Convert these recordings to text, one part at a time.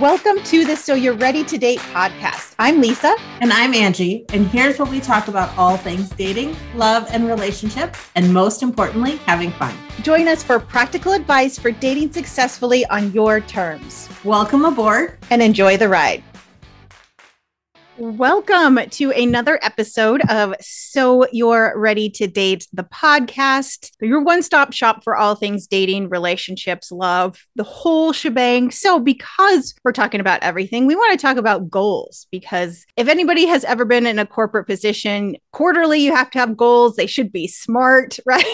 Welcome to the So You're Ready to Date podcast. I'm Lisa. And I'm Angie. And here's where we talk about all things dating, love, and relationships, and most importantly, having fun. Join us for practical advice for dating successfully on your terms. Welcome aboard and enjoy the ride. Welcome to another episode of So You're Ready to Date, the podcast, your one stop shop for all things dating, relationships, love, the whole shebang. So, because we're talking about everything, we want to talk about goals. Because if anybody has ever been in a corporate position, quarterly, you have to have goals. They should be smart, right?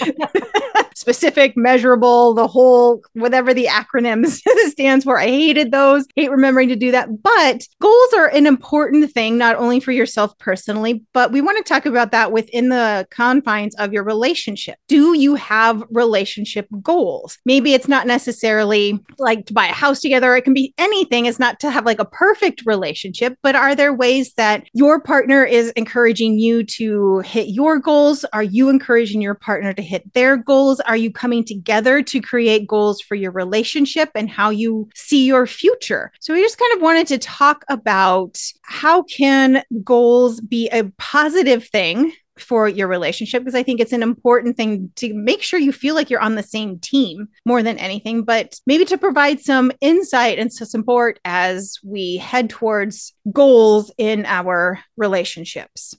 Specific, measurable, the whole, whatever the acronyms stands for. I hated those, hate remembering to do that. But goals are an important thing, not only for yourself personally, but we want to talk about that within the confines of your relationship. Do you have relationship goals? Maybe it's not necessarily like to buy a house together, it can be anything. It's not to have like a perfect relationship, but are there ways that your partner is encouraging you to hit your goals? Are you encouraging your partner to hit their goals? Are you coming together to create goals for your relationship and how you see your future? So we just kind of wanted to talk about how can goals be a positive thing for your relationship because I think it's an important thing to make sure you feel like you're on the same team more than anything, but maybe to provide some insight and support as we head towards goals in our relationships.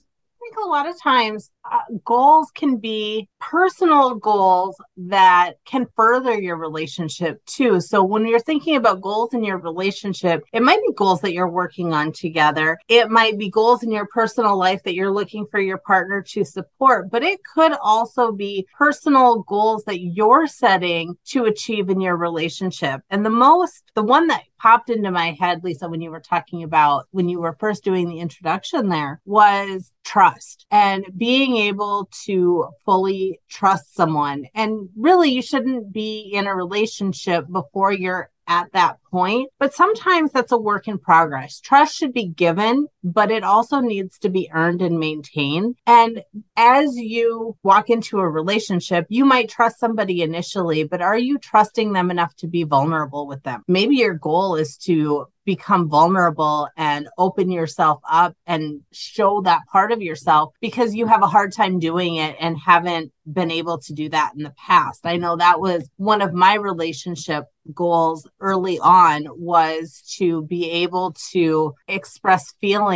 Think a lot of times uh, goals can be personal goals that can further your relationship too. So when you're thinking about goals in your relationship, it might be goals that you're working on together. It might be goals in your personal life that you're looking for your partner to support, but it could also be personal goals that you're setting to achieve in your relationship. And the most, the one that popped into my head, Lisa, when you were talking about when you were first doing the introduction there was trust and being able to fully trust someone. And really, you shouldn't be in a relationship before you're at that point. But sometimes that's a work in progress. Trust should be given, but it also needs to be earned and maintained. And as you walk into a relationship, you might trust somebody initially, but are you trusting them enough to be vulnerable with them? Maybe your goal is to become vulnerable and open yourself up and show that part of yourself because you have a hard time doing it and haven't been able to do that in the past. I know that was one of my relationship goals early on was to be able to express feelings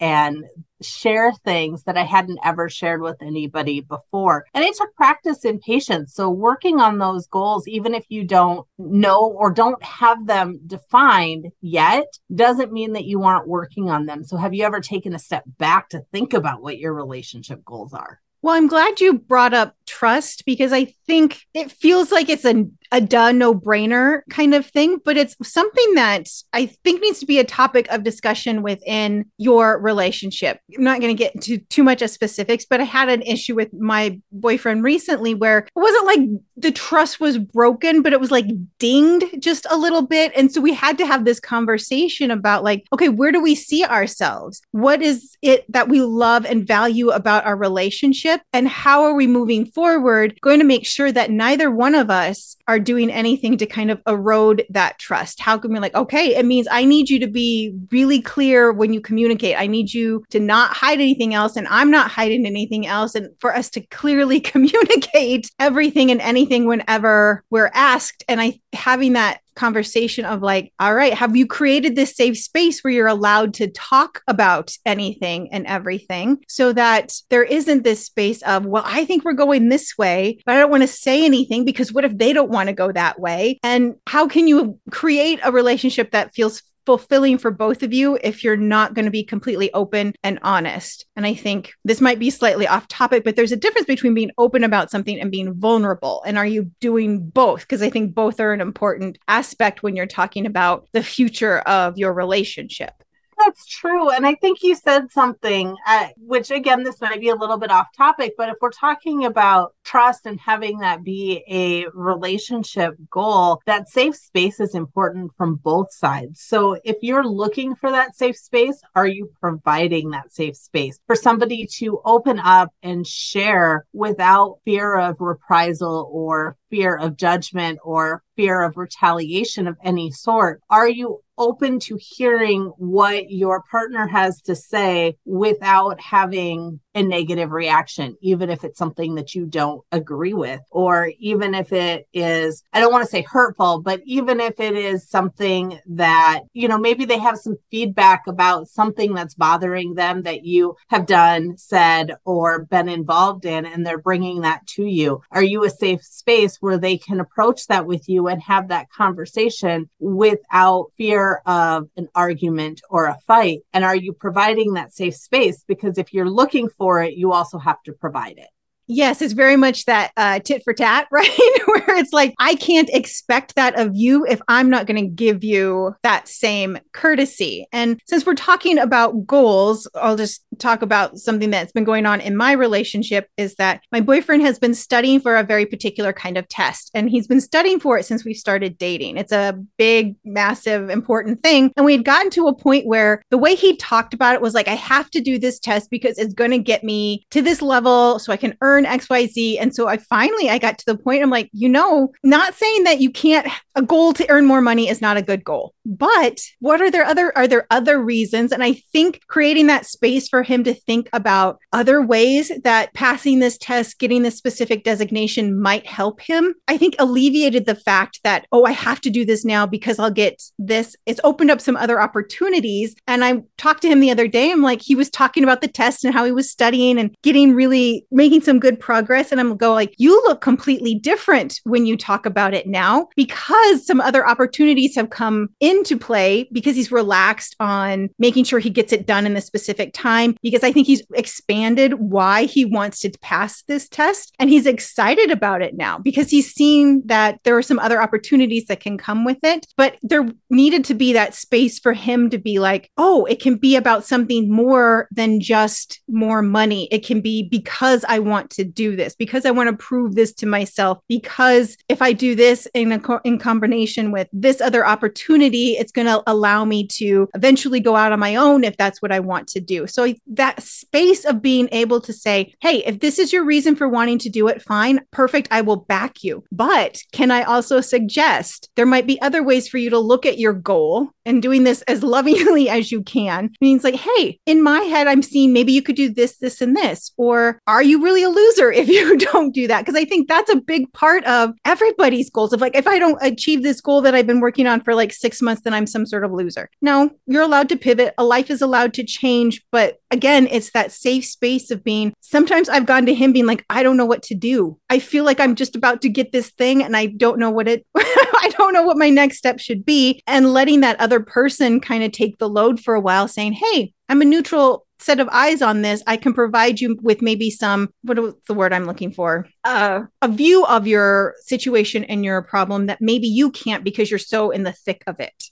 and share things that I hadn't ever shared with anybody before. And it took practice and patience. So, working on those goals, even if you don't know or don't have them defined yet, doesn't mean that you aren't working on them. So, have you ever taken a step back to think about what your relationship goals are? Well, I'm glad you brought up trust because I think it feels like it's a, a duh, no brainer kind of thing, but it's something that I think needs to be a topic of discussion within your relationship. I'm not going to get into too much of specifics, but I had an issue with my boyfriend recently where it wasn't like the trust was broken, but it was like dinged just a little bit. And so we had to have this conversation about like, okay, where do we see ourselves? What is it that we love and value about our relationship? And how are we moving forward? going to make sure that neither one of us are doing anything to kind of erode that trust? How can we like, okay, it means I need you to be really clear when you communicate. I need you to not hide anything else and I'm not hiding anything else and for us to clearly communicate everything and anything whenever we're asked and I having that conversation of like, all right, have you created this safe space where you're allowed to talk about anything and everything so that there isn't this space of, well, I think we're going this way, but I don't want to say anything because what if they don't want to go that way? And how can you create a relationship that feels fulfilling for both of you if you're not going to be completely open and honest. And I think this might be slightly off topic, but there's a difference between being open about something and being vulnerable. And are you doing both? Because I think both are an important aspect when you're talking about the future of your relationship that's true. And I think you said something, uh, which again, this might be a little bit off topic, but if we're talking about trust and having that be a relationship goal, that safe space is important from both sides. So if you're looking for that safe space, are you providing that safe space for somebody to open up and share without fear of reprisal or fear of judgment or fear of retaliation of any sort? Are you open to hearing what your partner has to say without having a negative reaction, even if it's something that you don't agree with, or even if it is, I don't want to say hurtful, but even if it is something that, you know, maybe they have some feedback about something that's bothering them that you have done, said, or been involved in, and they're bringing that to you. Are you a safe space where they can approach that with you and have that conversation without fear of an argument or a fight? And are you providing that safe space? Because if you're looking for it, you also have to provide it. Yes, it's very much that uh, tit for tat, right? Where it's like, I can't expect that of you if I'm not going to give you that same courtesy. And since we're talking about goals, I'll just talk about something that's been going on in my relationship is that my boyfriend has been studying for a very particular kind of test. And he's been studying for it since we started dating. It's a big, massive, important thing. And we had gotten to a point where the way he talked about it was like, I have to do this test because it's going to get me to this level so I can earn xyz and so i finally i got to the point i'm like you know not saying that you can't a goal to earn more money is not a good goal but what are there other are there other reasons? And i think creating that space for him to think about other ways that passing this test getting this specific designation might help him i think alleviated the fact that oh i have to do this now because i'll get this. It's opened up some other opportunities. And i talked to him the other day i'm like he was talking about the test and how he was studying and getting really making some good progress. And I'm go like, you look completely different when you talk about it now because some other opportunities have come into play because he's relaxed on making sure he gets it done in the specific time. Because I think he's expanded why he wants to pass this test and he's excited about it now because he's seen that there are some other opportunities that can come with it. But there needed to be that space for him to be like, oh, it can be about something more than just more money. It can be because I want to do this because I want to prove this to myself. Because if I do this in, a, in combination with this other opportunity, it's going to allow me to eventually go out on my own if that's what I want to do. So that space of being able to say, hey, if this is your reason for wanting to do it, fine, perfect, I will back you. But can I also suggest there might be other ways for you to look at your goal and doing this as lovingly as you can means like, hey, in my head, I'm seeing maybe you could do this, this, and this. Or are you really a loser if you don't do that? Because I think that's a big part of everybody's goals of like, if I don't achieve this goal that I've been working on for like six months, then I'm some sort of loser. No, you're allowed to pivot. A life is allowed to change. But again, it's that safe space of being. Sometimes I've gone to him being like, I don't know what to do. I feel like I'm just about to get this thing and I don't know what it, I don't know what my next step should be. And letting that other person kind of take the load for a while, saying, Hey, I'm a neutral set of eyes on this. I can provide you with maybe some, what is the word I'm looking for? Uh, a view of your situation and your problem that maybe you can't because you're so in the thick of it.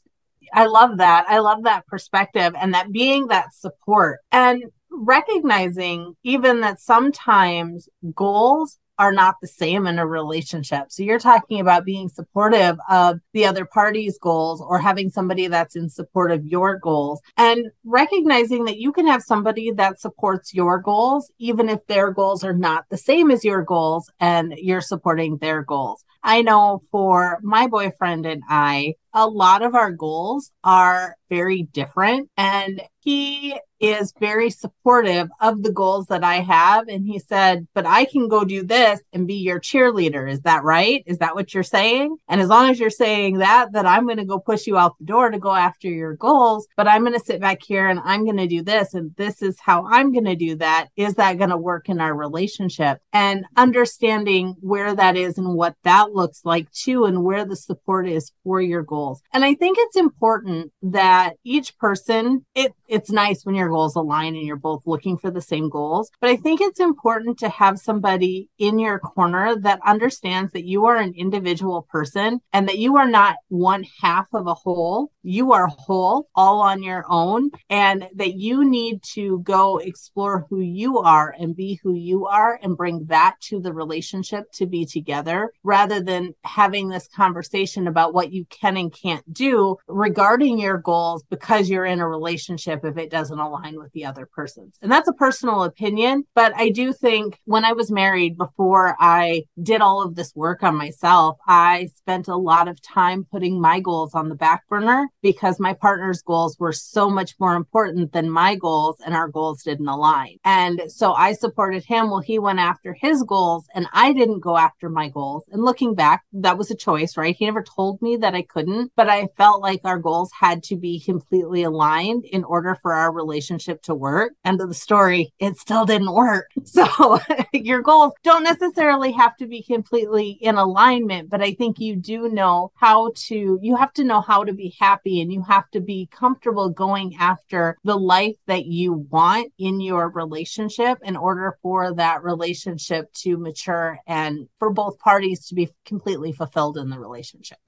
I love that. I love that perspective and that being that support and recognizing even that sometimes goals are not the same in a relationship. So you're talking about being supportive of the other party's goals or having somebody that's in support of your goals and recognizing that you can have somebody that supports your goals, even if their goals are not the same as your goals and you're supporting their goals. I know for my boyfriend and I, a lot of our goals are very different and he is very supportive of the goals that I have. And he said, But I can go do this and be your cheerleader. Is that right? Is that what you're saying? And as long as you're saying that, that I'm going to go push you out the door to go after your goals, but I'm going to sit back here and I'm going to do this. And this is how I'm going to do that. Is that going to work in our relationship? And understanding where that is and what that looks like too, and where the support is for your goals. And I think it's important that each person, it, it's nice when you're goals align and you're both looking for the same goals. But I think it's important to have somebody in your corner that understands that you are an individual person and that you are not one half of a whole. You are whole all on your own and that you need to go explore who you are and be who you are and bring that to the relationship to be together rather than having this conversation about what you can and can't do regarding your goals because you're in a relationship relationship if it doesn't align with the other person's. And that's a personal opinion. But I do think when I was married, before I did all of this work on myself, I spent a lot of time putting my goals on the back burner because my partner's goals were so much more important than my goals and our goals didn't align. And so I supported him while he went after his goals and I didn't go after my goals. And looking back, that was a choice, right? He never told me that I couldn't, but I felt like our goals had to be completely aligned in order for our relationship to work. End of the story, it still didn't work. So your goals don't necessarily have to be completely in alignment, but I think you do know how to, you have to know how to be happy and you have to be comfortable going after the life that you want in your relationship in order for that relationship to mature and for both parties to be completely fulfilled in the relationship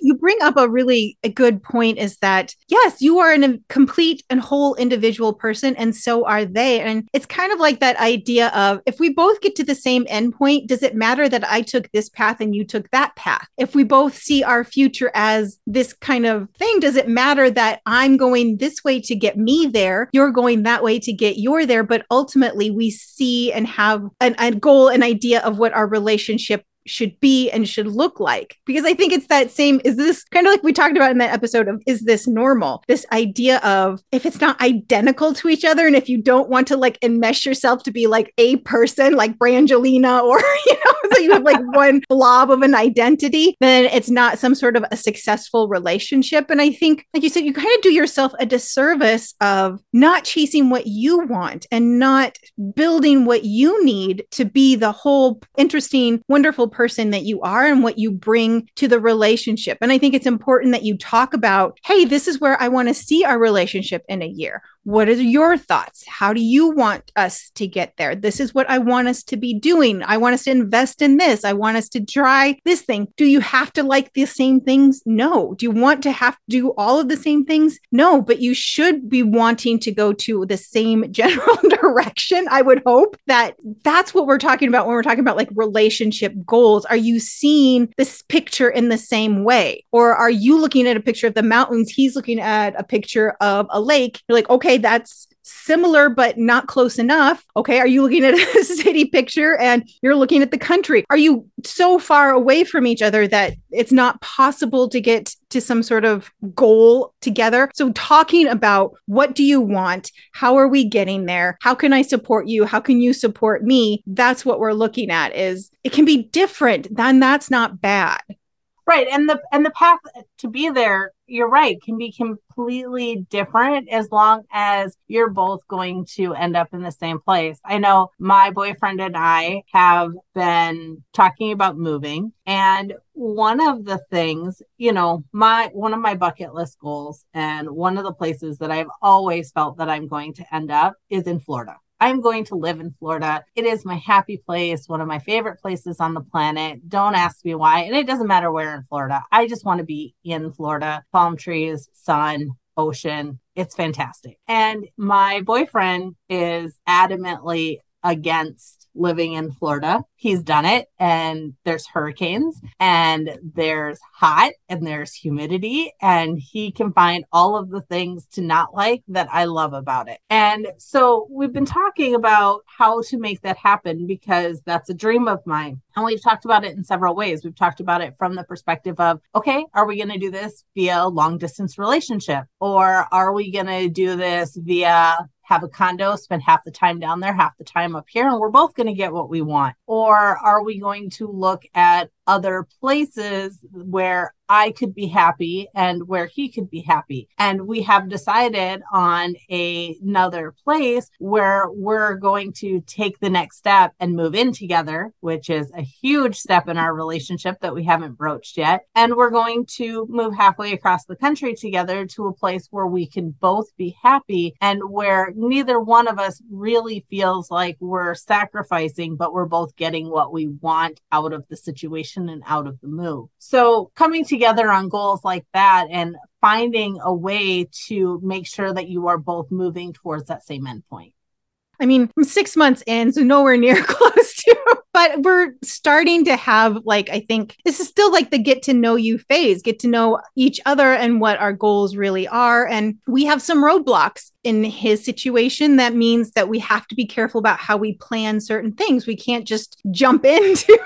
you bring up a really a good point is that yes you are a complete and whole individual person and so are they. And it's kind of like that idea of if we both get to the same endpoint does it matter that i took this path and you took that path? If we both see our future as this kind of thing does it matter that i'm going this way to get me there you're going that way to get you're there? But ultimately we see and have an, a goal an idea of what our relationship should be and should look like. Because I think it's that same, is this kind of like we talked about in that episode of is this normal? This idea of if it's not identical to each other and if you don't want to like enmesh yourself to be like a person like Brangelina or, you know, so you have like one blob of an identity, then it's not some sort of a successful relationship. And I think, like you said, you kind of do yourself a disservice of not chasing what you want and not building what you need to be the whole interesting, wonderful person that you are and what you bring to the relationship. And I think it's important that you talk about, hey, this is where I want to see our relationship in a year. What are your thoughts? How do you want us to get there? This is what I want us to be doing. I want us to invest in this. I want us to try this thing. Do you have to like the same things? No. Do you want to have to do all of the same things? No, but you should be wanting to go to the same general direction. I would hope that that's what we're talking about when we're talking about like relationship goals. Are you seeing this picture in the same way? Or are you looking at a picture of the mountains? He's looking at a picture of a lake. You're like, okay, that's similar but not close enough. Okay, are you looking at a city picture and you're looking at the country? Are you so far away from each other that it's not possible to get to some sort of goal together? So talking about what do you want? How are we getting there? How can I support you? How can you support me? That's what we're looking at is it can be different, then that's not bad. Right. And the and the path to be there you're right, can be completely different as long as you're both going to end up in the same place. I know my boyfriend and I have been talking about moving and one of the things, you know, my one of my bucket list goals and one of the places that I've always felt that I'm going to end up is in Florida. I'm going to live in Florida. It is my happy place, one of my favorite places on the planet. Don't ask me why. And it doesn't matter where in Florida. I just want to be in Florida, palm trees, sun, ocean. It's fantastic. And my boyfriend is adamantly against living in Florida. He's done it, and there's hurricanes, and there's hot, and there's humidity, and he can find all of the things to not like that I love about it. And so we've been talking about how to make that happen because that's a dream of mine. And we've talked about it in several ways. We've talked about it from the perspective of, okay, are we going to do this via long distance relationship? Or are we going to do this via have a condo, spend half the time down there, half the time up here, and we're both going to get what we want? Or are we going to look at other places where I could be happy and where he could be happy. And we have decided on a, another place where we're going to take the next step and move in together, which is a huge step in our relationship that we haven't broached yet. And we're going to move halfway across the country together to a place where we can both be happy and where neither one of us really feels like we're sacrificing, but we're both getting what we want out of the situation and out of the move. So coming together on goals like that and finding a way to make sure that you are both moving towards that same endpoint. I mean, I'm six months in, so nowhere near close to, but we're starting to have like, I think this is still like the get to know you phase, get to know each other and what our goals really are. And we have some roadblocks in his situation, that means that we have to be careful about how we plan certain things. We can't just jump into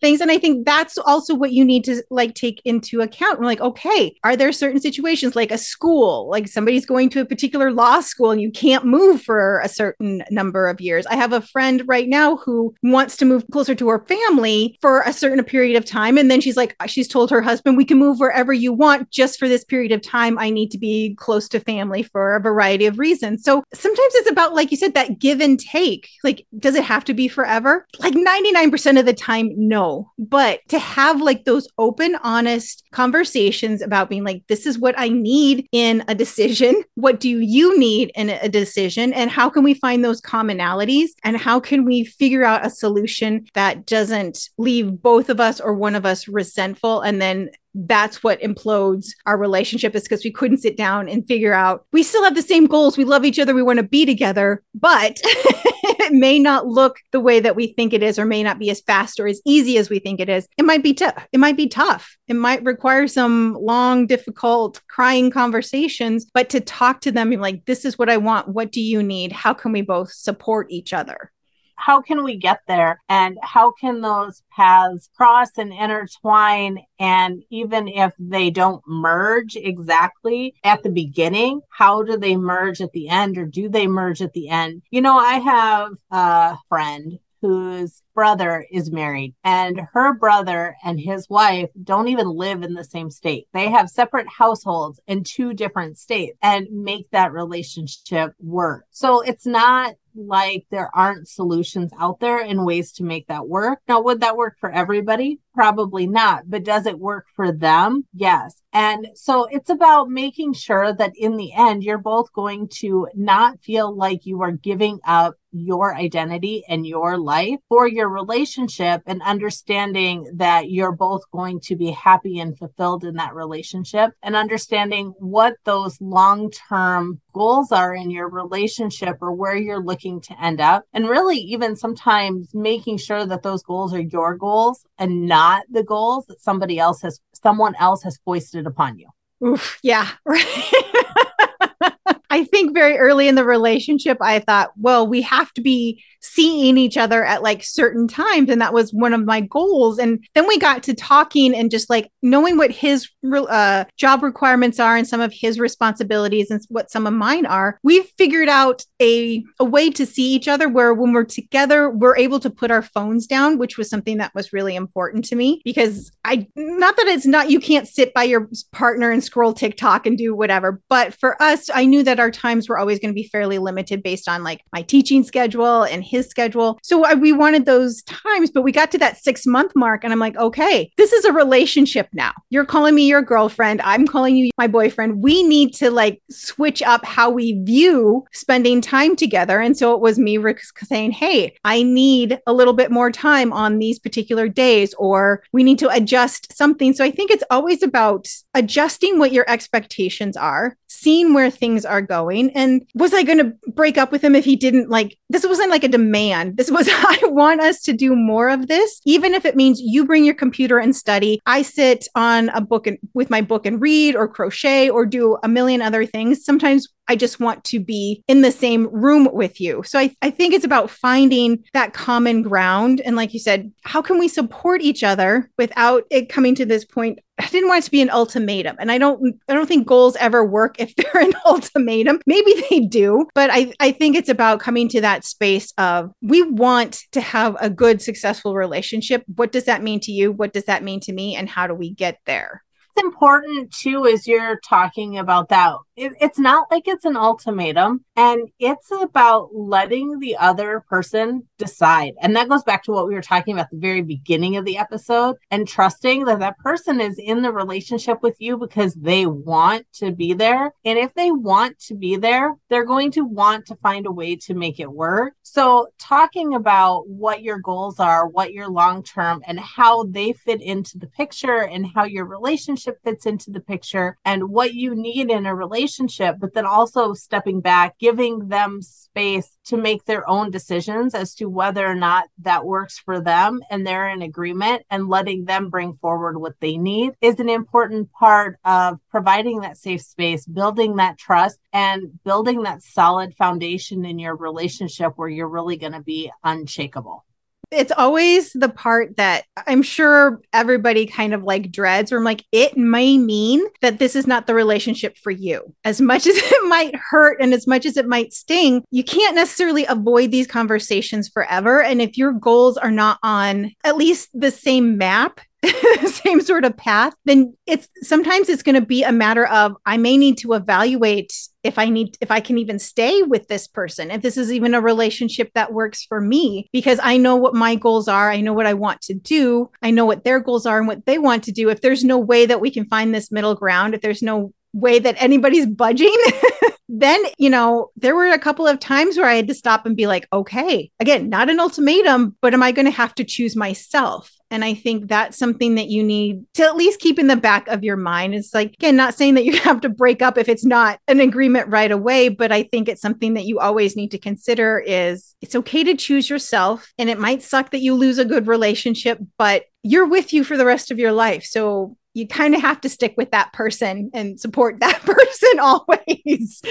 things. And I think that's also what you need to like take into account. We're like, okay, are there certain situations like a school, like somebody's going to a particular law school and you can't move for a certain number of years? I have a friend right now who wants to move closer to her family for a certain period of time. And then she's like, she's told her husband, we can move wherever you want just for this period of time. I need to be close to family for a variety of reason. So sometimes it's about, like you said, that give and take. Like, does it have to be forever? Like 99% of the time, no. But to have like those open, honest conversations about being like, this is what I need in a decision. What do you need in a decision? And how can we find those commonalities? And how can we figure out a solution that doesn't leave both of us or one of us resentful and then that's what implodes our relationship is because we couldn't sit down and figure out we still have the same goals we love each other we want to be together but it may not look the way that we think it is or may not be as fast or as easy as we think it is. It might be tough it might be tough. It might require some long difficult crying conversations but to talk to them like this is what i want. What do you need? How can we both support each other how can we get there and how can those paths cross and intertwine and even if they don't merge exactly at the beginning how do they merge at the end or do they merge at the end you know i have a friend whose brother is married and her brother and his wife don't even live in the same state. They have separate households in two different states and make that relationship work. So it's not like there aren't solutions out there and ways to make that work. Now, would that work for everybody? Probably not. But does it work for them? Yes. And so it's about making sure that in the end, you're both going to not feel like you are giving up your identity and your life for your relationship and understanding that you're both going to be happy and fulfilled in that relationship and understanding what those long term goals are in your relationship or where you're looking to end up. And really, even sometimes making sure that those goals are your goals and not the goals that somebody else has, someone else has foisted upon you. Oof, yeah. I think very early in the relationship, I thought, well, we have to be seeing each other at like certain times. And that was one of my goals. And then we got to talking and just like knowing what his uh, job requirements are and some of his responsibilities and what some of mine are. We've figured out a, a way to see each other where when we're together, we're able to put our phones down, which was something that was really important to me because I, not that it's not, you can't sit by your partner and scroll TikTok and do whatever. But for us, I knew that our times were always going to be fairly limited based on like my teaching schedule and his schedule. So I, we wanted those times, but we got to that six month mark and I'm like, okay, this is a relationship now. You're calling me your girlfriend. I'm calling you my boyfriend. We need to like switch up how we view spending time together. And so it was me saying, hey, I need a little bit more time on these particular days, or we need to adjust something. So I think it's always about adjusting what your expectations are, seeing where things are going. And was I going to break up with him if he didn't like this wasn't like a demand. This was I want us to do more of this, even if it means you bring your computer and study. I sit on a book and with my book and read or crochet or do a million other things. Sometimes I just want to be in the same room with you. So I, I think it's about finding that common ground. And like you said, how can we support each other without it coming to this point? I didn't want it to be an ultimatum. And I don't I don't think goals ever work if they're an ultimatum. Maybe they do, but I, I think it's about coming to that space of we want to have a good, successful relationship. What does that mean to you? What does that mean to me? And how do we get there? Important too as you're talking about that. It, it's not like it's an ultimatum and it's about letting the other person decide. And that goes back to what we were talking about the very beginning of the episode and trusting that that person is in the relationship with you because they want to be there. And if they want to be there they're going to want to find a way to make it work. So talking about what your goals are what your long term and how they fit into the picture and how your relationship fits into the picture and what you need in a relationship, but then also stepping back, giving them space to make their own decisions as to whether or not that works for them and they're in agreement and letting them bring forward what they need is an important part of providing that safe space, building that trust, and building that solid foundation in your relationship where you're really going to be unshakable it's always the part that I'm sure everybody kind of like dreads, where I'm like, it may mean that this is not the relationship for you. As much as it might hurt and as much as it might sting, you can't necessarily avoid these conversations forever. And if your goals are not on at least the same map, same sort of path, then it's sometimes it's going to be a matter of I may need to evaluate if I need if I can even stay with this person, if this is even a relationship that works for me, because I know what my goals are, I know what I want to do, I know what their goals are and what they want to do. If there's no way that we can find this middle ground, if there's no way that anybody's budging, then, you know, there were a couple of times where I had to stop and be like, okay, again, not an ultimatum, but am I going to have to choose myself? And I think that's something that you need to at least keep in the back of your mind. It's like, again, not saying that you have to break up if it's not an agreement right away, but I think it's something that you always need to consider is it's okay to choose yourself. And it might suck that you lose a good relationship, but you're with you for the rest of your life. So you kind of have to stick with that person and support that person always.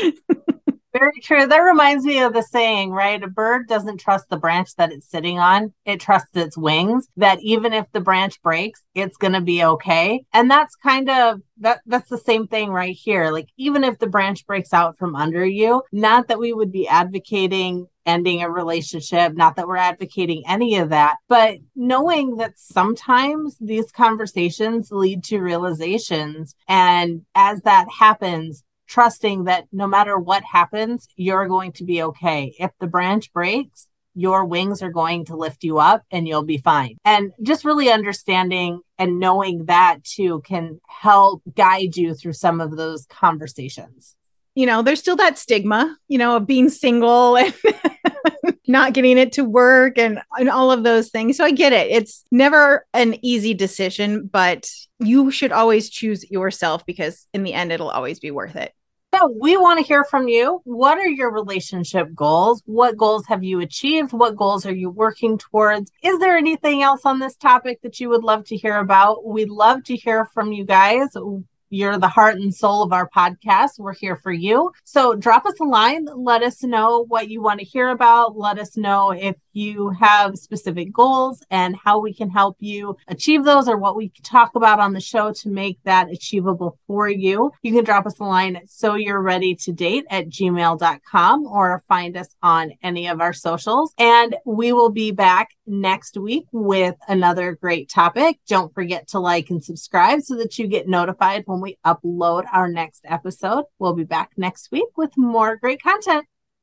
Very true. That reminds me of the saying, right? A bird doesn't trust the branch that it's sitting on. It trusts its wings that even if the branch breaks, it's going to be okay. And that's kind of that that's the same thing right here. Like even if the branch breaks out from under you, not that we would be advocating ending a relationship, not that we're advocating any of that, but knowing that sometimes these conversations lead to realizations and as that happens, trusting that no matter what happens, you're going to be okay. If the branch breaks, your wings are going to lift you up and you'll be fine. And just really understanding and knowing that too can help guide you through some of those conversations. You know, there's still that stigma, you know, of being single and not getting it to work and, and all of those things. So I get it. It's never an easy decision, but you should always choose yourself because in the end, it'll always be worth it. So we want to hear from you. What are your relationship goals? What goals have you achieved? What goals are you working towards? Is there anything else on this topic that you would love to hear about? We'd love to hear from you guys. You're the heart and soul of our podcast. We're here for you. So drop us a line. Let us know what you want to hear about. Let us know if you have specific goals and how we can help you achieve those or what we talk about on the show to make that achievable for you. You can drop us a line at so you're ready to date at gmail.com or find us on any of our socials. And we will be back next week with another great topic. Don't forget to like and subscribe so that you get notified when we upload our next episode. We'll be back next week with more great content.